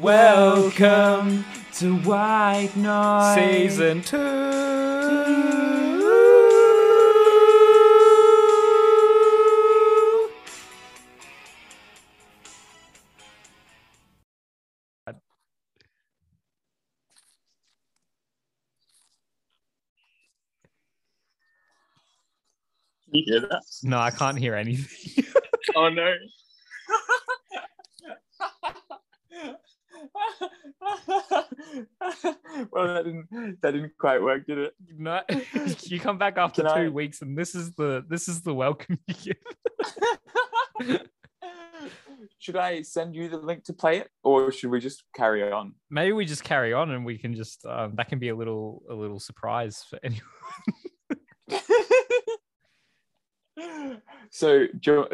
Welcome to White Noise Season two. you hear that? No, I can't hear anything. Oh no. well, that didn't that didn't quite work, did it? no, you come back after Can two I- weeks, and this is the this is the welcome you give. should I send you the link to play it, or should we just carry on? Maybe we just carry on, and we can just um, that can be a little a little surprise for anyone. so,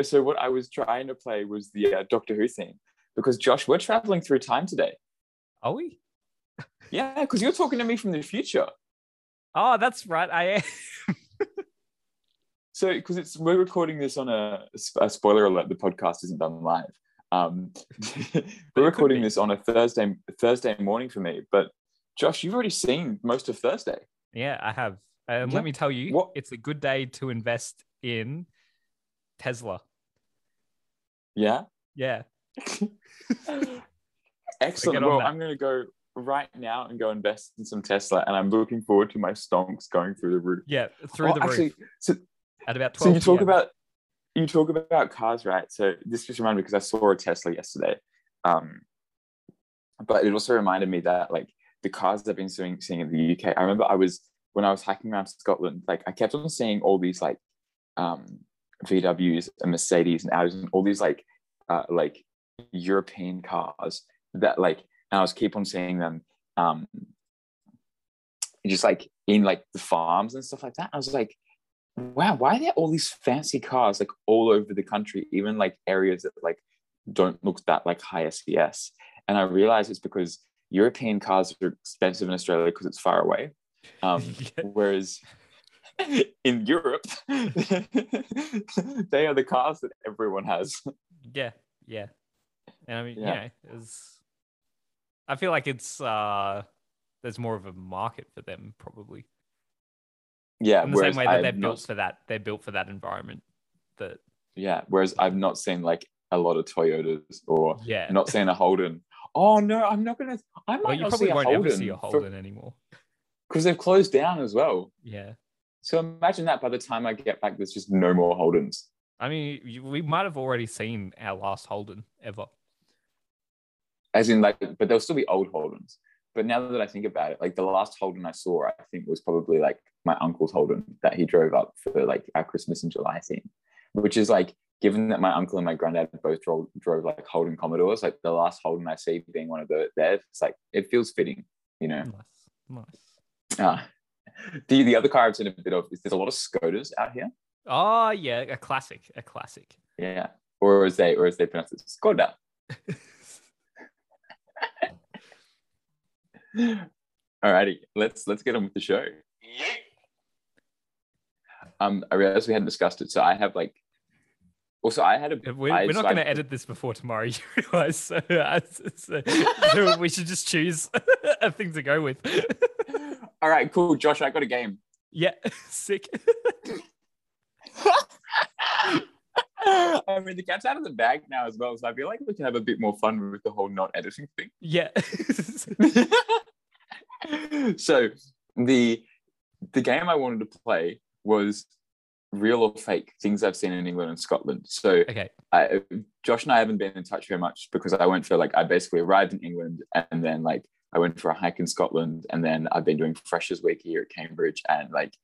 so what I was trying to play was the uh, Doctor Who theme because Josh, we're traveling through time today. Are we? Yeah, because you're talking to me from the future. Oh, that's right. I am. So, because it's we're recording this on a, a spoiler alert, the podcast isn't done live. Um, we're recording this on a Thursday Thursday morning for me. But Josh, you've already seen most of Thursday. Yeah, I have. And Yeah. let me tell you, What- it's a good day to invest in Tesla. Yeah, Yeah. excellent. Well, that. I'm going to go right now and go invest in some Tesla, and I'm looking forward to my stonks going through the roof. Yeah. Through Oh, the actually, roof so at about 12 So you talk PM. about you talk about cars, right? So this just reminded me because I saw a Tesla yesterday. Um, but it also reminded me that like the cars I've been seeing, seeing in the UK. I remember I was when I was hiking around Scotland, like I kept on seeing all these like um, VWs and Mercedes and Audis and all these like uh, like European cars that like and I was keep on seeing them um, just like in like the farms and stuff like that. I was like, wow, why are there all these fancy cars like all over the country, even like areas that like don't look that like high SES? And I realized it's because European cars are expensive in Australia because it's far away. Um, Yeah. Whereas in Europe, they are the cars that everyone has. Yeah, yeah. And I mean, Yeah. yeah, it's. I feel like it's uh, there's more of a market for them probably. Yeah, In the same way that I've they're not- built for that, they're built for that environment. That yeah, whereas I've not seen like a lot of Toyotas or yeah. not seeing a Holden. Oh no, I'm not gonna. I might well, you not probably see a won't Holden ever see a Holden anymore. because they've closed down as well. Yeah. So imagine that by the time I get back, there's just no more Holdens. I mean, you- we might have already seen our last Holden ever. As in, like, but there'll still be old Holdens. But now that I think about it, like the last Holden I saw, I think was probably like my uncle's Holden that he drove up for like our Christmas in July thing, which is like, given that my uncle and my granddad both drove, drove like Holden Commodores, like the last Holden I see being one of the theirs, it's like, it feels fitting, you know? Nice, nice. Uh, the, the other car I've seen a bit of is there's a lot of Scotas out here. Oh yeah, a classic, a classic. Yeah. Or as they, or as they pronounce it, Skoda. Alrighty, let's let's get on with the show. Um, I realized we hadn't discussed it, so I have like. Also, I had a. We're, I- we're so not going to edit this before tomorrow. You realize? So, uh, so- so we should just choose a thing to go with. All right, cool, Josh. I got a game. yeah, sick. I mean, the cat's out of the bag now as well, so I feel like we can have a bit more fun with the whole not editing thing. yeah. so the the game I wanted to play was real or fake things I've seen in England and Scotland. So okay. I, Josh and I haven't been in touch very much because I went for like I basically arrived in England and then like I went for a hike in Scotland and then I've been doing Freshers Week here at Cambridge and like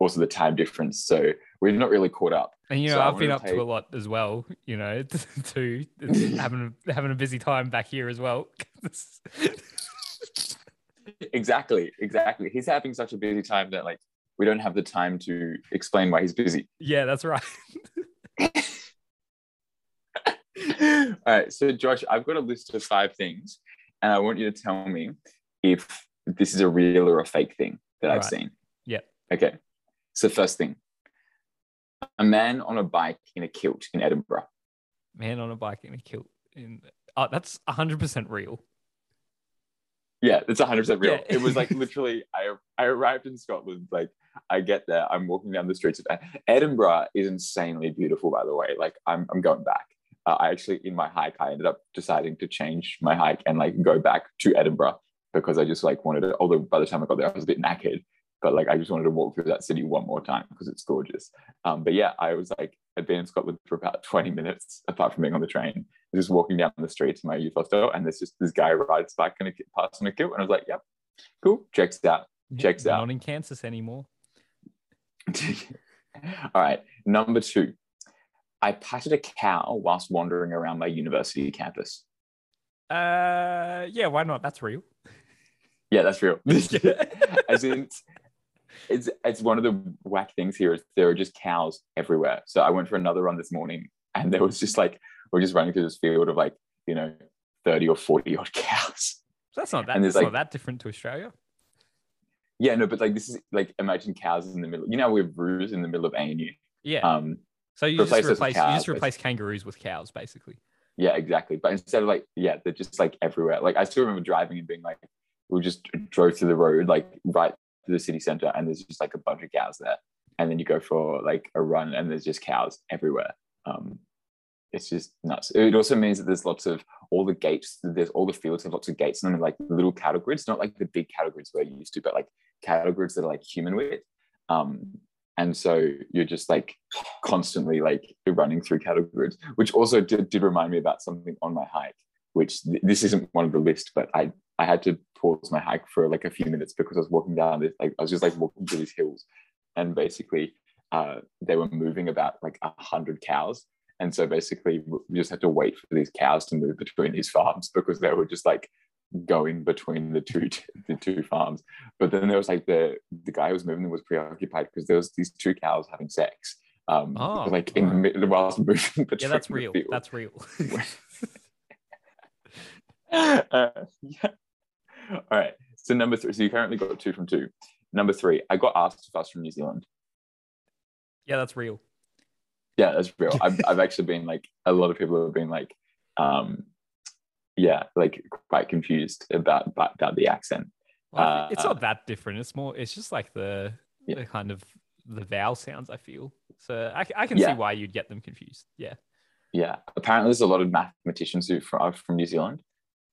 also the time difference. So we're not really caught up. And you know, So I've been up play- to a lot as well. You know, too It's having a, having a busy time back here as well. Exactly, exactly. He's having such a busy time that like we don't have the time to explain why he's busy. yeah, that's right. All right, so Josh, I've got a list of five things, and I want you to tell me if this is a real or a fake thing that I've Alright. seen. Yeah. Okay. So first thing, a man on a bike in a kilt in Edinburgh. Man on a bike in a kilt. In oh, that's hundred percent real. Yeah, it's 100 percent real. Yeah. It was like literally, I I arrived in Scotland. Like I get there, I'm walking down the streets of Edinburgh is insanely beautiful. By the way, like I'm I'm going back. Uh, I actually in my hike, I ended up deciding to change my hike and like go back to Edinburgh because I just like wanted to. Although by the time I got there, I was a bit knackered, but like I just wanted to walk through that city one more time because it's gorgeous. Um, but yeah, I was like I'd been in Scotland for about 20 minutes apart from being on the train just walking down the streets of my youth hostel, and there's just this guy rides back and pass on a kilt, and I was like, "Yep, cool, checks out, checks out." Not in Kansas anymore. All right, number two, I patted a cow whilst wandering around my university campus. Uh, yeah, why not? That's real. Yeah, that's real. As in, it's, it's one of the whack things here is there are just cows everywhere. So I went for another run this morning, and there was just like we're just running through this field of like you know thirty or forty odd cows. So that's not that. And That's there's, not like- that different to Australia. Yeah, no, but like this is like imagine cows in the middle. You know, we have roos in the middle of ANU. Yeah. Um, so you just replace with replace you just replace kangaroos with cows, basically. yeah, exactly. But instead of like, yeah, they're just like everywhere. Like I still remember driving and being like, we just drove through the road, like right to the city center, and there's just like a bunch of cows there. And then you go for like a run, and there's just cows everywhere. Um, it's just nuts. It also means that there's lots of all the gates. There's all the fields have lots of gates in them, like little cattle grids, not like the big cattle grids we're used to, but like cattle grids that are like human width. Um, and so you're just like constantly like running through cattle grids, which also did, did remind me about something on my hike, which th- this isn't one of the list, but I I had to pause my hike for like a few minutes because I was walking down this like I was just like walking through these hills, and basically uh, they were moving about like a hundred cows, and so basically we just had to wait for these cows to move between these farms because they were just like going between the two the two farms. But then there was like the the guy who was moving them was preoccupied because there was these two cows having sex. Um, Oh, like in the middle whilst moving between Yeah, that's the real. fields. That's real. uh, yeah. All right. So number three. So you currently got two from two. Number three. I got asked if I was from New Zealand. yeah, that's real. Yeah, that's real. I've, I've actually been like a lot of people have been like, um, yeah, like quite confused about about, about the accent. Well, I it's Uh, not that different. It's more. It's just like the Yeah. the kind of the vowel sounds. I feel so. I, I can Yeah. see why you'd get them confused. Yeah. Yeah. Apparently, there's a lot of mathematicians who from, are from New Zealand.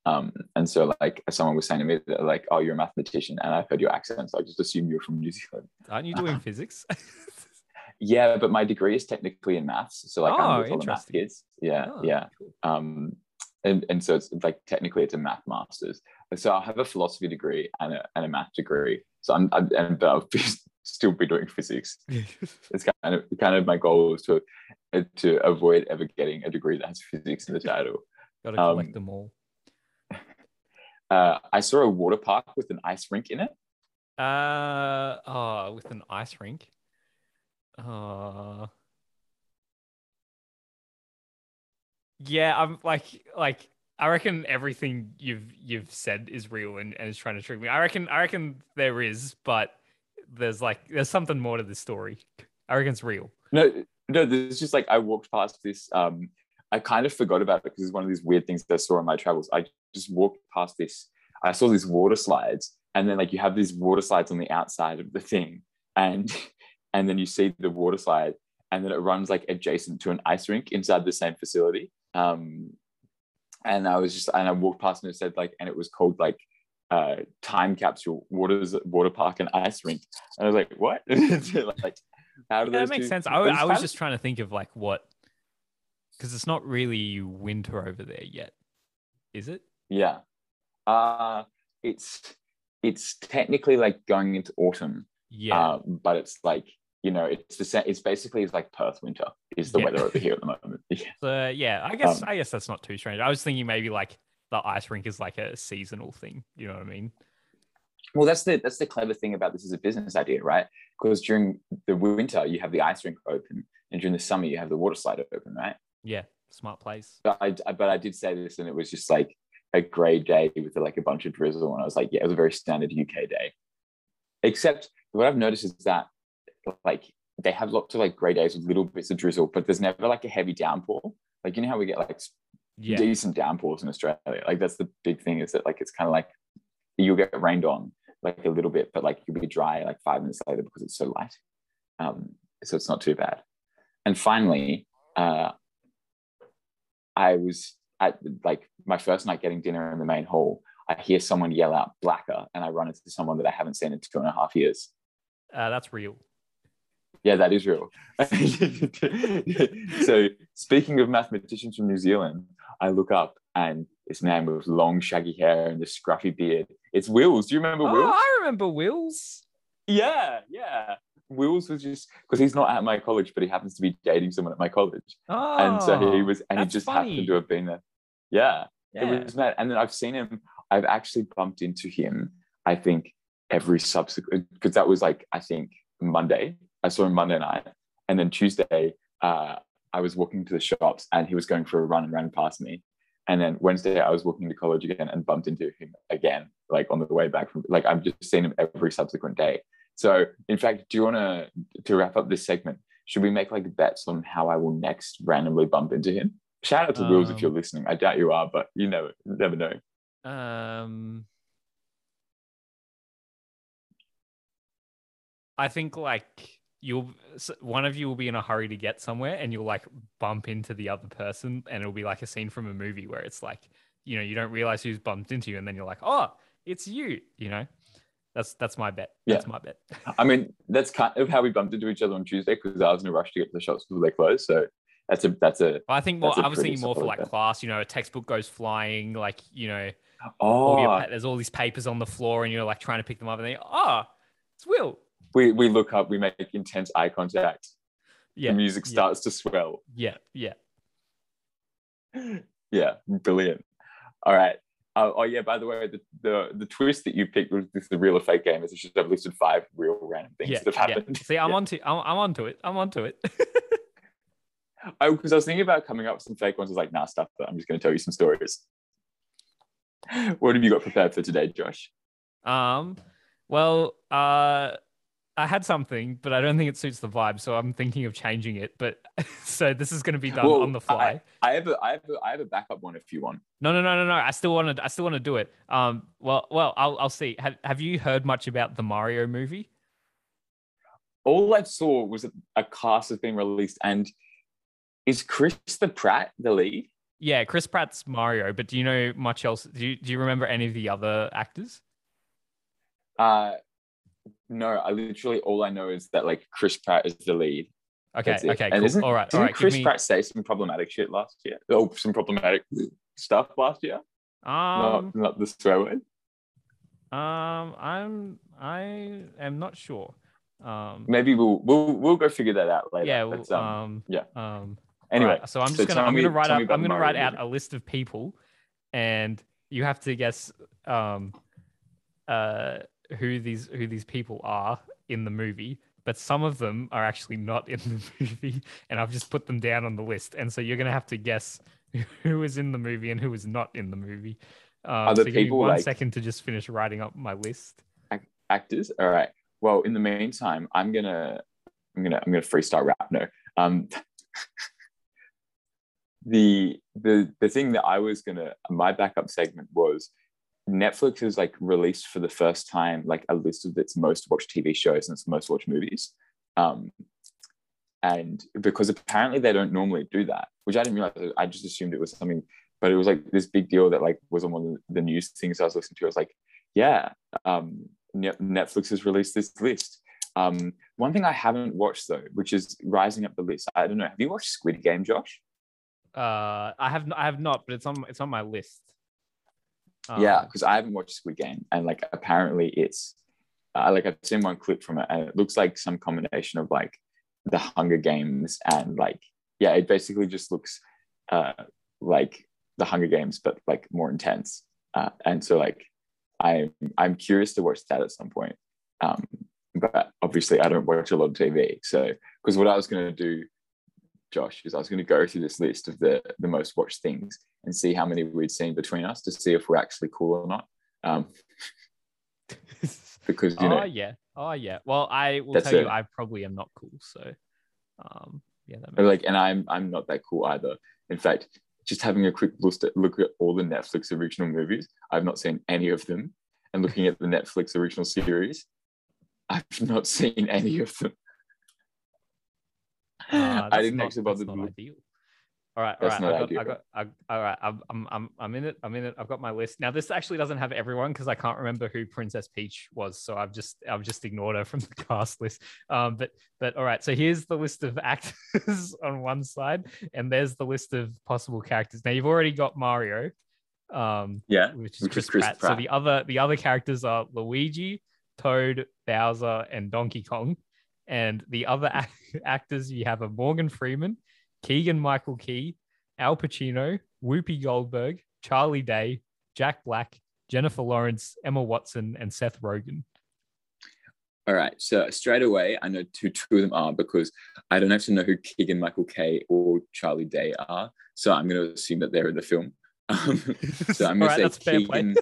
Um, and so like someone was saying to me that like, oh, you're a mathematician, and I've heard your accent, so I just assumed you're from New Zealand. Aren't you doing physics? Yeah, but my degree is technically in maths, so like Oh, I'm with all the math kids. Yeah, Oh, yeah. cool. Um, and and so it's like technically it's a math masters. So I have a philosophy degree and a, and a math degree. So I'm, I'm and but I'll be, still be doing physics. It's kind of kind of my goal is to to avoid ever getting a degree that has physics in the title. Got to collect Um, them all. Uh, I saw a water park with an ice rink in it. Uh oh, with an ice rink. Uh yeah, I'm like like I reckon everything you've you've said is real and, and is trying to trick me. I reckon I reckon there is, but there's like there's something more to this story. I reckon it's real. No, no, there's just like I walked past this. Um, I kind of forgot about it because it's one of these weird things that I saw on my travels. I just walked past this. I saw these water slides, and then like you have these water slides on the outside of the thing, and and then you see the water slide, and then it runs like adjacent to an ice rink inside the same facility. Um, and I was just and I walked past and it said like, and it was called like uh time capsule waters water park and ice rink and i was like what like how do that makes two- sense. I, I was just trying to think of like what because it's not really winter over there yet, is it? Yeah. Uh it's it's technically like going into autumn. Yeah. Uh, but it's like, you know, it's the same it's basically it's like Perth winter is the Yeah. weather over here at the moment. Yeah. So yeah, I guess Um, I guess that's not too strange. I was thinking maybe like the ice rink is like a seasonal thing. You know what I mean? Well, that's the that's the clever thing about this as a business idea, right? Because during the winter you have the ice rink open, and during the summer you have the water slide open, right? Yeah, smart place. But I but I did say this, and it was just like a grey day with like a bunch of drizzle, and I was like, yeah, it was a very standard UK day. Except what I've noticed is that like they have lots of like grey days with little bits of drizzle, but there's never like a heavy downpour. Like you know how we get like Yeah, decent downpours in Australia. Like that's the big thing is that like it's kind of like you'll get rained on like a little bit, but like you'll be dry like five minutes later because it's so light. Um, so it's not too bad. And finally, uh, I was at like my first night getting dinner in the main hall. I hear someone yell out "blacker," and I run into someone that I haven't seen in two and a half years. Uh, that's real. Yeah, that is real. so, speaking of mathematicians from New Zealand, I look up and this man with long, shaggy hair and this scruffy beard. It's Wills. Do you remember Oh, Wills? I remember Wills. Yeah, yeah. Wills was just because he's not at my college, but he happens to be dating someone at my college, Oh, and so he was, and he just funny. happened to have been there. Yeah, Yeah. it was mad. And then I've seen him. I've actually bumped into him. I think every subsequent because that was like I think Monday. I saw him Monday night, and then Tuesday uh, I was walking to the shops, and he was going for a run and ran past me. And then Wednesday I was walking to college again and bumped into him again, like on the way back from like I've just seen him every subsequent day. So in fact, do you want to to wrap up this segment? Should we make like bets on how I will next randomly bump into him? Shout out to Wills if Um, you're listening. I doubt you are, but you never never know. Um, I think like you'll one of you will be in a hurry to get somewhere, and you'll like bump into the other person, and it'll be like a scene from a movie where it's like you know you don't realize who's bumped into you, and then you're like, oh, it's you. You know, that's that's my bet. Yeah. That's my bet. I mean, that's kind of how we bumped into each other on Tuesday because I was in a rush to get to the shops before they closed. So that's a that's a I think more. I was thinking more for like bet. class. You know, a textbook goes flying, like you know, all your oh there's all these papers on the floor, and you're like trying to pick them up, and then oh, ah, it's Will. we we look up, we make intense eye contact. Yeah, the music yeah. starts to swell. yeah, yeah. Yeah, brilliant. All right. Uh, oh yeah. By the way, the, the the twist that you picked was this the real or fake game. Is just I've listed five real random things yeah, that have yeah. happened. See, I'm Yeah. onto, I'm, I'm onto it. I'm onto it. I because I was thinking about coming up with some fake ones. I was like, nah, stuff. But I'm just going to tell you some stories. What have you got prepared for today, Josh? um, well, uh, I had something, but I don't think it suits the vibe, so I'm thinking of changing it. But so this is going to be done Well, on the fly. I have a I have a, I have a backup one if you want. No, no, no, no, no. I still want to. I still want to do it. Um, well, well, I'll, I'll see. Have, have you heard much about the Mario movie? All I saw was a cast has been released, and is Chris the Pratt the lead? Yeah, Chris Pratt's Mario, but do you know much else? Do you, do you remember any of the other actors? Uh, no, I literally all I know is that like Chris Pratt is the lead. Okay, That's okay, cool. isn't- all right, Didn't right. Chris me, Pratt say some problematic shit last year? Oh, some problematic stuff last year. um, not not the swear word. um, I'm, I am not sure. Um, Maybe we'll we'll we'll go figure that out later. yeah, well, um, um, yeah. um, anyway, Alright, so I'm just so gonna I'm me- gonna write up I'm gonna Mario write out a list of people, and you have to guess um uh who these who these people are in the movie. But some of them are actually not in the movie, and I've just put them down on the list. And so you're gonna have to guess who is in the movie and who is not in the movie. Um, so give me people, one like- second to just finish writing up my list. actors. All right. Well, in the meantime, I'm gonna I'm gonna I'm gonna freestyle rap. No. Um the the the thing that I was gonna my backup segment was Netflix has like released for the first time like a list of its most watched TV shows and its most watched movies. Um and because apparently they don't normally do that, which I didn't realize. I just assumed it was something, but it was like this big deal that like was on one of the news things I was listening to. I was like, yeah, um, Netflix has released this list. Um, one thing I haven't watched though, which is rising up the list. I don't know. Have you watched Squid Game, Josh? Uh, I have I have not, but it's on it's on my list. Yeah, Um, because I haven't watched Squid Game, and like apparently it's uh, like I've seen one clip from it, and it looks like some combination of like the Hunger Games and like yeah, it basically just looks uh, like the Hunger Games, but like more intense. Uh, and so like I'm I'm curious to watch that at some point. Um, but obviously I don't watch a lot of TV. So because what I was gonna do, Josh, is I was gonna go through this list of the the most watched things and see how many we'd seen between us to see if we're actually cool or not. Um, because you know oh yeah, oh yeah. Well, I will tell you. I probably am not cool. So, um, yeah, that like and i'm i'm not that cool either in fact just having a quick look at look at all the netflix original movies i've not seen any of them and looking at the Netflix original series, I've not seen any of them. Uh, I didn't not- actually bother not ideal. All right, all right. I got. I got, I, all right. I'm, I'm, I'm, in it. I'm in it. I've got my list now. This actually doesn't have everyone because I can't remember who Princess Peach was, so I've just, I've just ignored her from the cast list. Um, but, but all right. So here's the list of actors on one side, and there's the list of possible characters. Now you've already got Mario, um, Yeah. which is Which Chris, is Chris Pratt. So the other, the other characters are Luigi, Toad, Bowser, and Donkey Kong. And the other ac- actors you have a Morgan Freeman, Keegan Michael Key, Al Pacino, Whoopi Goldberg, Charlie Day, Jack Black, Jennifer Lawrence, Emma Watson, and Seth Rogen. All right. So straight away, I know who two of them are because I don't actually know who Keegan Michael Kay or Charlie Day are. So I'm going to assume that they're in the film. Um, so I'm going right, to say. Keegan,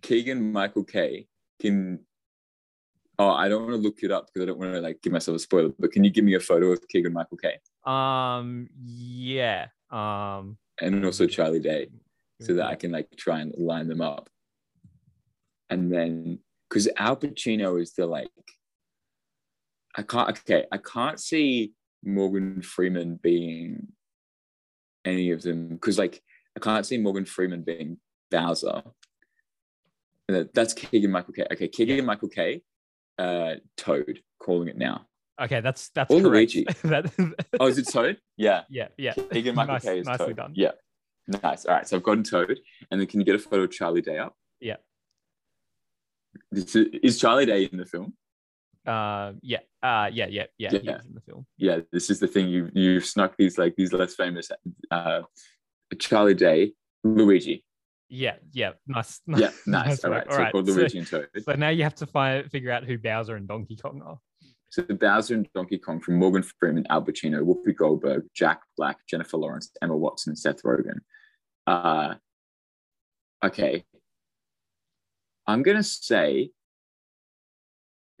Keegan Michael Kay can. Oh, I don't want to look it up because I don't want to like give myself a spoiler. But can you give me a photo of Keegan Michael Kay Um, yeah. Um, and also Charlie Day so that I can like try and line them up? And then because Al Pacino is the like, I can't. Okay, I can't see Morgan Freeman being any of them because like I can't see Morgan Freeman being Bowser. That's Keegan Michael Kay. Okay, Keegan Michael Kay, uh, Toad, calling it now. Okay, that's that's Or correct. Luigi. that, Oh, is it Toad? Yeah, yeah, yeah. Keegan Michael Nice- Kay is nicely Toad. done. Yeah, nice. All right, so I've gotten Toad, and then can you get a photo of Charlie Day up? Yeah. Is, is Charlie Day in the film? Uh, yeah, uh, yeah, yeah, yeah. Yeah. in the film. Yeah, this is the thing. You you've snuck these like these less famous. Uh, Charlie Day, Luigi. Yeah, yeah. Nice. Yeah, nice. All work. right, so called so- Luigi and Toad. So now you have to find figure out who Bowser and Donkey Kong are. So Bowser and Donkey Kong from Morgan Freeman, Al Pacino, Whoopi Goldberg, Jack Black, Jennifer Lawrence, Emma Watson, and Seth Rogen. Uh, okay. I'm gonna say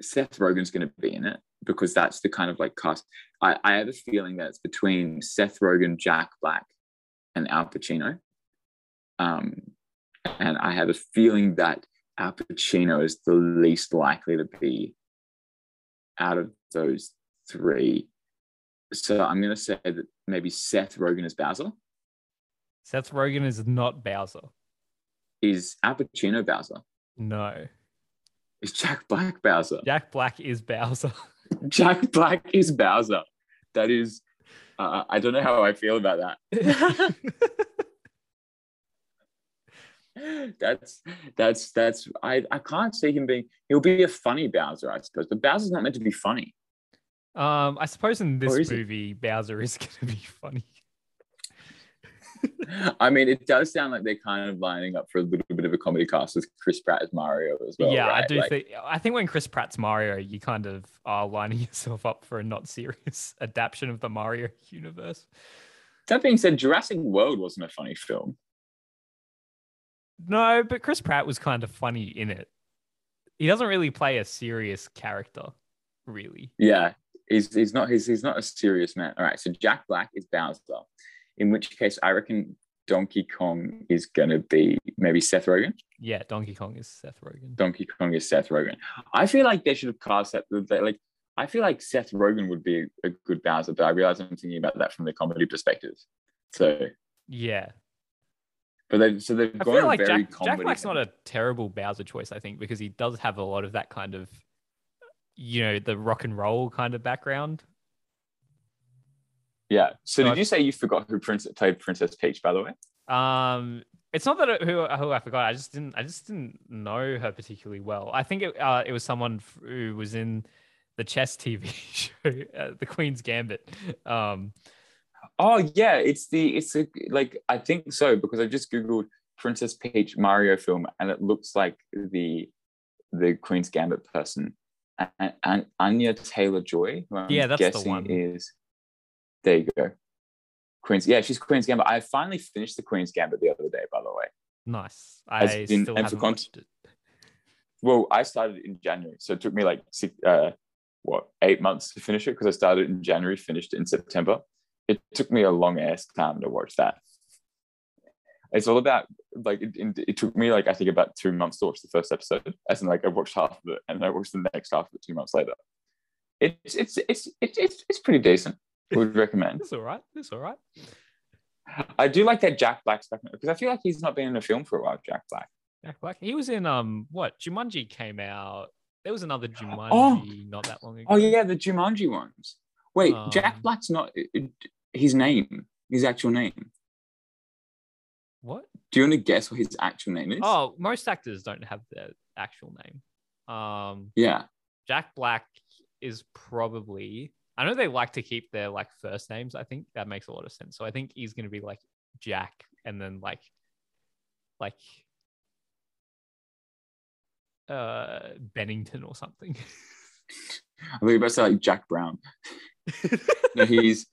Seth Rogen's gonna be in it because that's the kind of like cast. I, I have a feeling that it's between Seth Rogen, Jack Black, and Al Pacino. Um, and I have a feeling that Al Pacino is the least likely to be out of those three. So I'm going to say that maybe Seth Rogen is Bowser. Seth Rogen is not Bowser. Is Al Pacino Bowser? No. Is Jack Black Bowser? Jack Black is Bowser. Jack Black is Bowser. That is, uh, I don't know how I feel about that. that's that's that's I I can't see him being. He'll be a funny Bowser, I suppose, but Bowser's not meant to be funny. um, I suppose in this is he? movie, Bowser is going to be funny. I mean, it does sound like they're kind of lining up for a little bit of a comedy cast with Chris Pratt as Mario as well. yeah, I do Like, think. I think when Chris Pratt's Mario, you kind of are lining yourself up for a not serious adaptation of the Mario universe. That being said, Jurassic World wasn't a funny film. No, but Chris Pratt was kind of funny in it. He doesn't really play a serious character, really. Yeah, he's he's not he's he's not a serious man. All right, so Jack Black is Bowser, in which case I reckon Donkey Kong is gonna be maybe Seth Rogen. Yeah, Donkey Kong is Seth Rogen. Donkey Kong is Seth Rogen. I feel like they should have cast that. Like I feel like Seth Rogen would be a good Bowser, but I realize I'm thinking about that from the comedy perspective. So, Yeah, but they so they've I gone feel like very Jack, Jack. Black's not a terrible Bowser choice, I think, because he does have a lot of that kind of, you know, the rock and roll kind of background. yeah. So So did I- you say you forgot who Prince played Princess Peach? By the way. Um, it's not that it, who who I forgot. I just didn't. I just didn't know her particularly well. I think it uh, it was someone f- who was in the chess TV show, uh, The Queen's Gambit. Um, Oh yeah, it's the it's a like I think so because I just googled Princess Peach Mario film and it looks like the the Queen's Gambit person and, and Anya Taylor Joy. Yeah, that's the guessing one. Is there you go, Queen's yeah she's Queen's Gambit. I finally finished the Queen's Gambit the other day, by the way. nice. As I in- still haven't cont- watched it. Well, I started in January, so it took me like six, uh, what eight months to finish it because I started in January, finished in September. It took me a long ass time to watch that. It's all about like it, it, took me like I think about two months to watch the first episode. As in like I watched half of it and then I watched the next half of it two months later. It's it's it's it's it's, it's pretty decent. Would recommend. It's all right. It's all right. I do like that Jack Black's back because I feel like he's not been in a film for a while. Jack Black. Jack Black. He was in um what? Jumanji came out. There was another Jumanji Oh. not that long ago. Oh yeah, the Jumanji ones. Wait, Um, Jack Black's not his name. His actual name. What? Do you want to guess what his actual name is? Oh, most actors don't have their actual name. Um, yeah. Jack Black is probably. I know they like to keep their like first names. I think that makes a lot of sense. So I think he's gonna be like Jack, and then like, like, uh, Bennington or something. I think about to say like Jack Brown. No, he's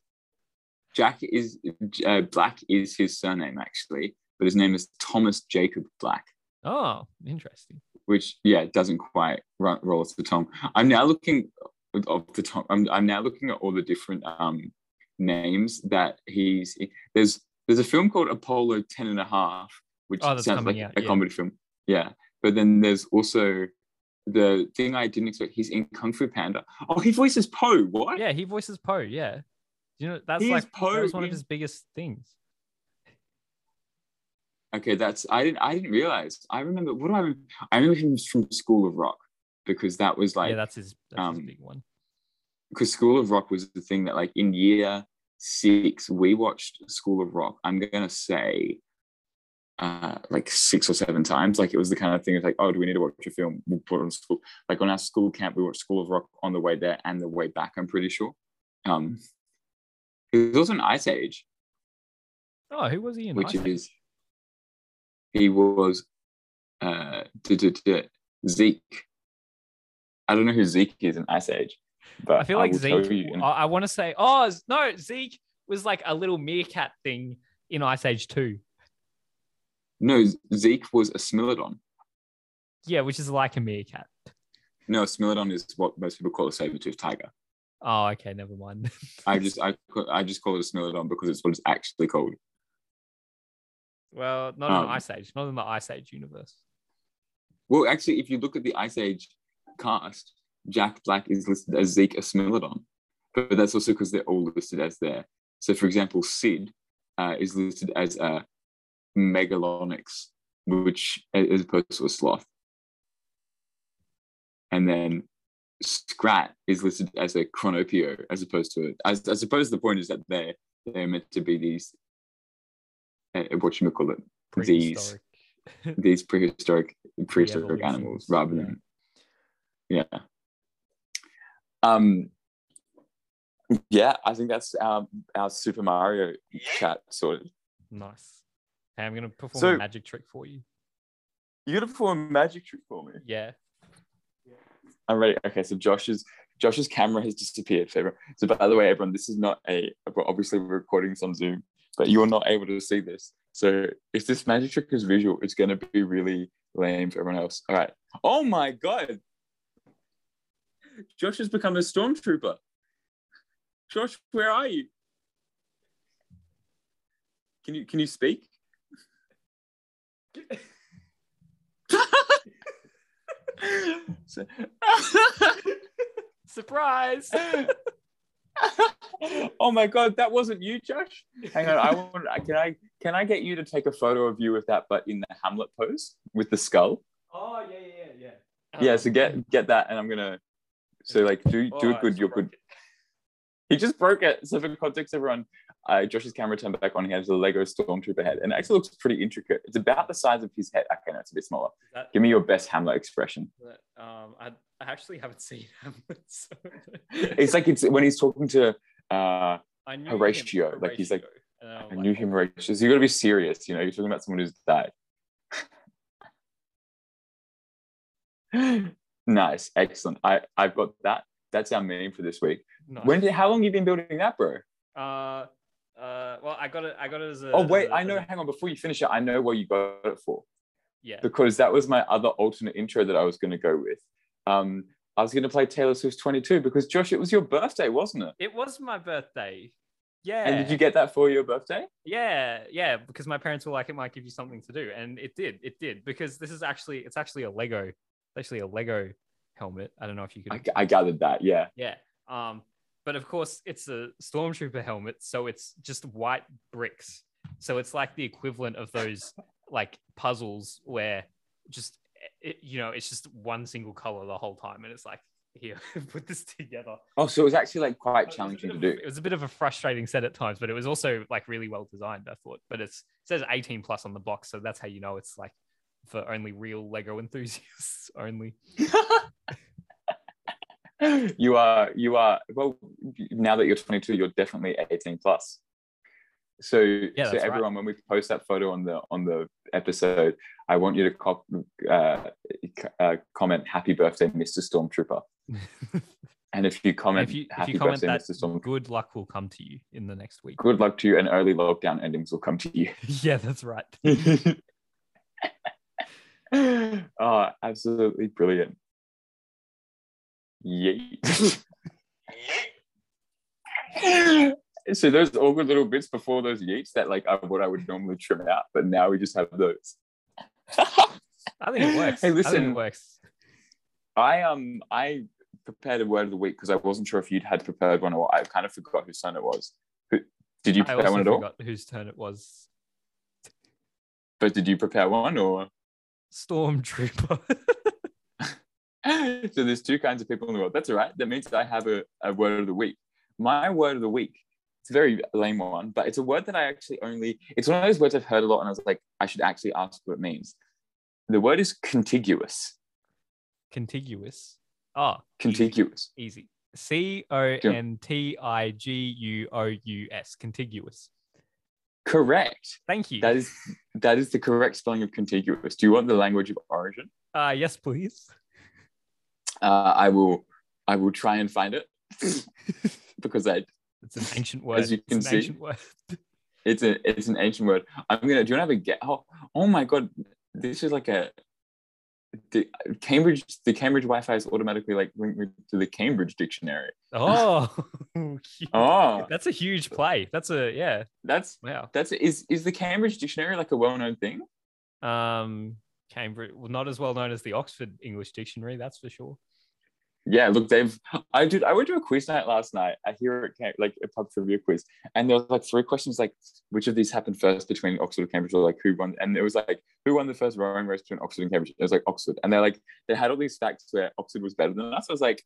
Jack is uh, Black is his surname actually, but his name is Thomas Jacob Black, oh, interesting. which yeah doesn't quite run, roll off the tongue. I'm now looking off the tongue. I'm, I'm now looking at all the different um names that he's there's there's a film called Apollo 10 and a half, which Oh, sounds like out, a yeah. comedy film. Yeah, but then there's also the thing I didn't expect. He's in Kung Fu Panda. Oh, he voices Po. What? Yeah, he voices Po. Yeah, you know that's He is like that Po was one of his biggest things. Okay, that's I didn't I didn't realize. I remember what do I remember? I remember him from School of Rock because that was like yeah, that's his. That's his um, big one. because School of Rock was the thing that like in year six we watched School of Rock. I'm gonna say uh like six or seven times. Like it was the kind of thing of like, oh, do we need to watch a film? We'll put it on school. Like on our school camp, we watched School of Rock on the way there and the way back. I'm pretty sure. Um, it was also an Ice Age, Oh, who was he in? which Ice Age? is he was uh duh, duh, duh, Zeke. I don't know who Zeke is in Ice Age, but I feel like tell Zeke. in- I, want to say, oh no, Zeke was like a little meerkat thing in Ice Age Two. No, Zeke was a Smilodon. Yeah, which is like a meerkat. No, a Smilodon is what most people call a saber-toothed tiger. Oh, okay, never mind. I just I I just call it a Smilodon because it's what it's actually called. well, not Um, in Ice Age, not in the Ice Age universe. Well, actually, if you look at the Ice Age cast, Jack Black is listed as Zeke a Smilodon, but that's also because they're all listed as there. So, for example, Sid uh, is listed as a Megalonyx, which as opposed to a sloth, and then Scrat is listed as a Cronopio, as opposed to as I suppose the point is that they're they're meant to be these uh, what you call it these these prehistoric prehistoric evolutions, animals rather yeah. than yeah um yeah i think that's our our super mario chat sorted nice. Hey, I'm gonna perform So- a magic trick for you. you gotta perform a magic trick for me Yeah. I'm ready. Okay so josh's josh's camera has disappeared everyone. so by the way everyone this is not a obviously we're recording this on zoom but you're not able to see this. So if this magic trick is visual it's going to be really lame for everyone else. All right. Oh my god. Josh has become a stormtrooper. Josh where are you? Can you can you speak Surprise! oh my god, that wasn't you, Josh. Hang on, I want. Can I can I get you to take a photo of you with that, but in the Hamlet pose with the skull? oh yeah, yeah, yeah, yeah. Uh, yeah. So get get that, and I'm gonna. So like, do do it oh, good. You're good. He just broke it. So for context, everyone, uh, Josh's camera turned back on. He has a Lego Stormtrooper head, and it actually looks pretty intricate. It's about the size of his head. Okay, no, it's a bit smaller. That, Give me your best Hamlet expression. that, um, I, I actually haven't seen Hamlet. So It's like it's when he's talking to. uh knew Horatio, like, he's like, I like, knew him Horatio. So you got to be serious. You know, you're talking about someone who's died. nice, excellent. I I've got that. That's our meme for this week. Nice. When did? How long have you been building that, bro? Uh, uh, well, I got it. I got it as a. Oh wait, a- I know. a- Hang on, before you finish it, I know what you got it for yeah. because that was my other alternate intro that I was going to go with. Um, I was going to play Taylor Swift's 22 because Josh, it was your birthday, wasn't it? It was my birthday. Yeah. And did you get that for your birthday? Yeah, yeah, because my parents were like, it might give you something to do, and it did. It did because this is actually it's actually a Lego, it's actually a Lego helmet. I don't know if you could. I, I gathered that. Yeah. Yeah. Um, but of course, it's a stormtrooper helmet, so it's just white bricks. So it's like the equivalent of those like puzzles where just it, you know it's just one single color the whole time, and it's like here, put this together. Oh, so it was actually like quite It challenging bit to of- do. It was a bit of a frustrating set at times, but it was also like really well designed. I thought, but it's it says 18 plus on the box, so that's how you know it's like for only real Lego enthusiasts only. you are you are well now that you're 22 you're definitely 18 plus so so that's right. everyone when we post that photo on the on the episode i want you to cop, uh, uh, comment happy birthday mr stormtrooper and if you comment if you if you comment birthday that, mr stormtrooper good luck will come to you in the next week. good luck to you and early lockdown endings will come to you yeah, that's right. oh absolutely brilliant Yay. so those awkward little bits before those yeets that like are what I would normally trim out, but now we just have those. I think it works. Hey, I listen, it works. I um I prepared a word of the week because I wasn't sure if you'd had prepared one or I kind of forgot whose son it was. Who, did you I prepare one at all? I forgot whose turn it was. But did you prepare one or? Stormtrooper. so there's two kinds of people in the world. That's all right. That means I have a, a word of the week. My word of the week, it's a very lame one, but it's a word that I actually only, it's one of those words I've heard a lot and I was like, I should actually ask what it means. The word is contiguous. Contiguous. Oh, easy. Contiguous. Easy. C O N T I G U O U S. Contiguous. Correct. Thank you. That is that is the correct spelling of contiguous. Do you want the language of origin? Uh, yes, please. Uh, I will I will try and find it because I It's an ancient word. As you It's can an see. ancient word. it's a it's an ancient word. I'm gonna. Do you want to have a get? Oh, oh my god, this is like a the Cambridge. The Cambridge Wi-Fi is automatically like linked me to the Cambridge dictionary. Oh, Oh, that's a huge play. That's a yeah. that's Wow. that's is is the Cambridge dictionary like a well-known thing? Um, Cambridge, well, not as well known as the Oxford English Dictionary, that's for sure. Yeah, look, they've. I did. I went to a quiz night last night. I hear it came like a pub trivia quiz, and there was like three questions, like which of these happened first between Oxford and Cambridge, or like who won? And it was like who won the first rowing race between Oxford and Cambridge? It was like Oxford, and they're like they had all these facts where Oxford was better than us. I was like,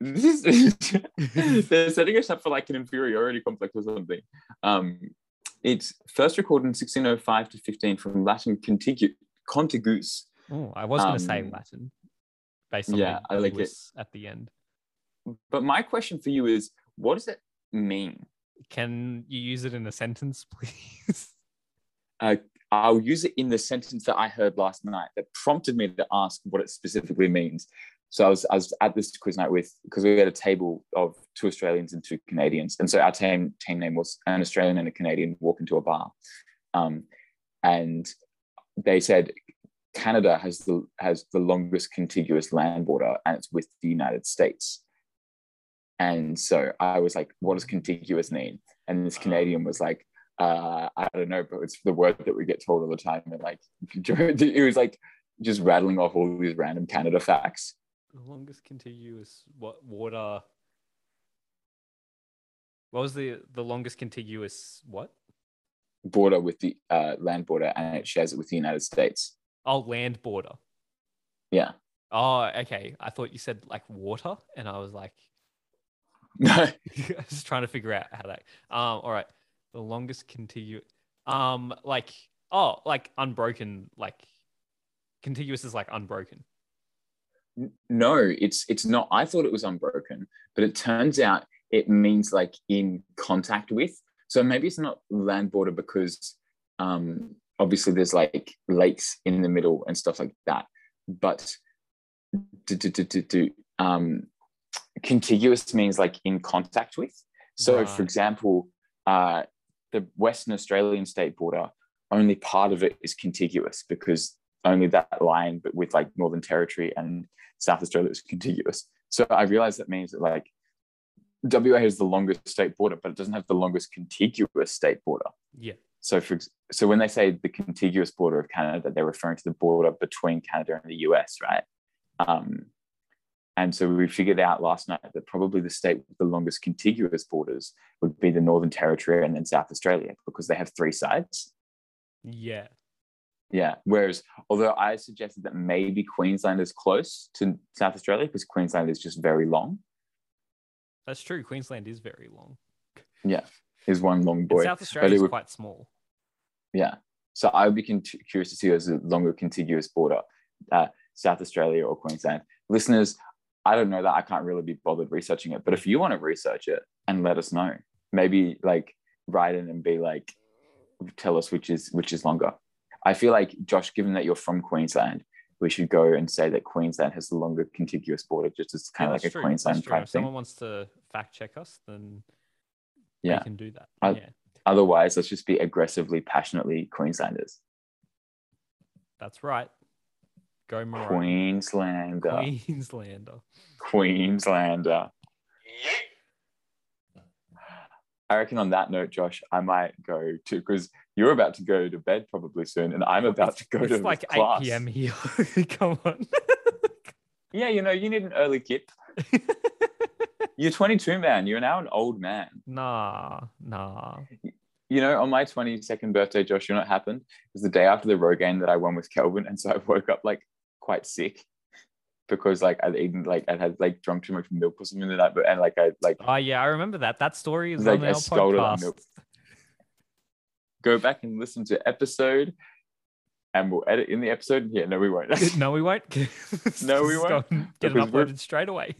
this is they're setting us up for like an inferiority complex or something. Um, it's first recorded in 1605 to 15 from Latin contigu- contiguous. Oh, I was going to say Um, Latin based on yeah, the I like it. At the end. But my question for you is, what does it mean? Can you use it in a sentence, please? I'll use it in the sentence that I heard last night that prompted me to ask what it specifically means. So I was, I was at this quiz night with because we had a table of two Australians and two Canadians, and so our team team name was an Australian and a Canadian walk into a bar, um, and they said Canada has the has the longest contiguous land border, and it's with the United States. And so I was like, "What does contiguous mean?" And this Canadian was like, uh, I don't know, but it's the word that we get told all the time. And like, it was like just rattling off all these random Canada facts. the longest contiguous what water? What was the the longest contiguous what? Border with the uh, land border, and it shares it with the United States. Oh, land border. Yeah. Oh, okay. I thought you said like water, and I was like, No, I was just trying to figure out how that. Um, all right, the longest contiguous. Um, like oh, like unbroken. Like contiguous is like unbroken. no, it's it's not. I thought it was unbroken, but it turns out it means like in contact with. So maybe it's not land border because um, obviously there's like lakes in the middle and stuff like that. But do, do, do, do, do, um, contiguous means like in contact with. So, for example, uh, the Western Australian state border, only part of it is contiguous because only that line, but with like Northern Territory and South Australia is contiguous. So I realize that means that like WA has the longest state border, but it doesn't have the longest contiguous state border. Yeah. So for so when they say the contiguous border of Canada, they're referring to the border between Canada and the US, right? Um, and so we figured out last night that probably the state with the longest contiguous borders would be the Northern Territory and then South Australia because they have three sides. Yeah. Yeah. Whereas, although I suggested that maybe Queensland is close to South Australia because Queensland is just very long, That's true. Queensland is very long. Yeah. Is one long And boy. South Australia is would- quite small. Yeah. So I would be con- curious to see as a longer contiguous border, uh, South Australia or Queensland. Listeners, I don't know that. I can't really be bothered researching it. But if you want to research it and let us know, maybe like write in and be like, tell us which is which is longer. I feel like Josh, given that you're from Queensland, we should go and say that Queensland has the longer contiguous border, just as kind Yeah, of like a true. Queensland type If thing. someone wants to fact check us, then Yeah. they can do that. I- yeah, Otherwise, let's just be aggressively, passionately Queenslanders. that's right. Go Maroon. Queenslander. Queenslander. Queenslander. I reckon on that note, Josh, I might go to because you're about to go to bed probably soon, and I'm about to go it's to like class. 8 p.m. here. Come on. Yeah, you know, you need an early kip. You're 22, man. You're now an old man. nah, nah. You know, on my 22nd birthday, Josh, you know what happened? It was the day after the Rogaine that I won with Kelvin, and so I woke up like quite sick because like I'd eaten like I had like drunk too much milk or something like that, but and like I like Oh yeah, I remember that. That story is Like, on I our podcast. milk. go back and listen to episode and we'll edit in the episode. Yeah, no, we won't. no, we won't. No, we won't, Get it because we're- uploaded straight away.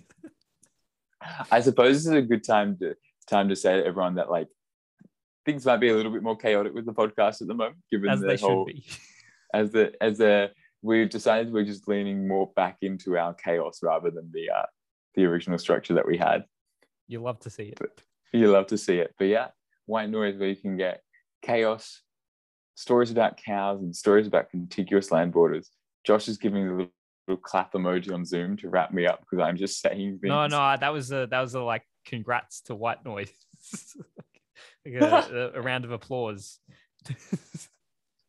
I suppose this is a good time to time to say to everyone that like things might be a little bit more chaotic with the podcast at the moment, given As the they whole should be. as the as the we've decided we're just leaning more back into our chaos rather than the uh the original structure that we had. You love to see it. You love to see it. But yeah, white noise where you can get chaos, stories about cows, and stories about contiguous land borders. Josh is giving a little, little clap emoji on Zoom to wrap me up because I'm just saying things. No, no, that was a that was a like congrats to White Noise. like a, a, round of applause.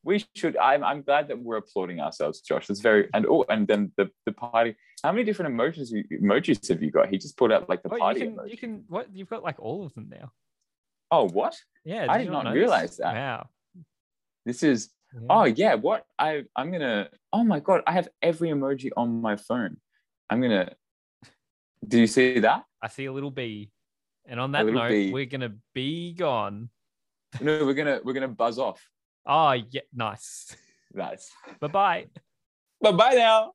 We should. I'm, I'm glad that we're applauding ourselves, Josh. That's very and oh, and then the, the party. How many different emojis you, emojis have you got? He just pulled out like the Oh, you party can emoji. you can what you've got like all of them now. Oh, what? Yeah, I did not notice? realize that. Wow. This is Yeah. Oh yeah, what I I'm gonna oh my god, I have every emoji on my phone. I'm gonna do you see that? I see a little bee. And on that note, bee. we're gonna be gone. No, we're gonna we're gonna buzz off. Oh yeah, nice. That's bye bye. bye bye now.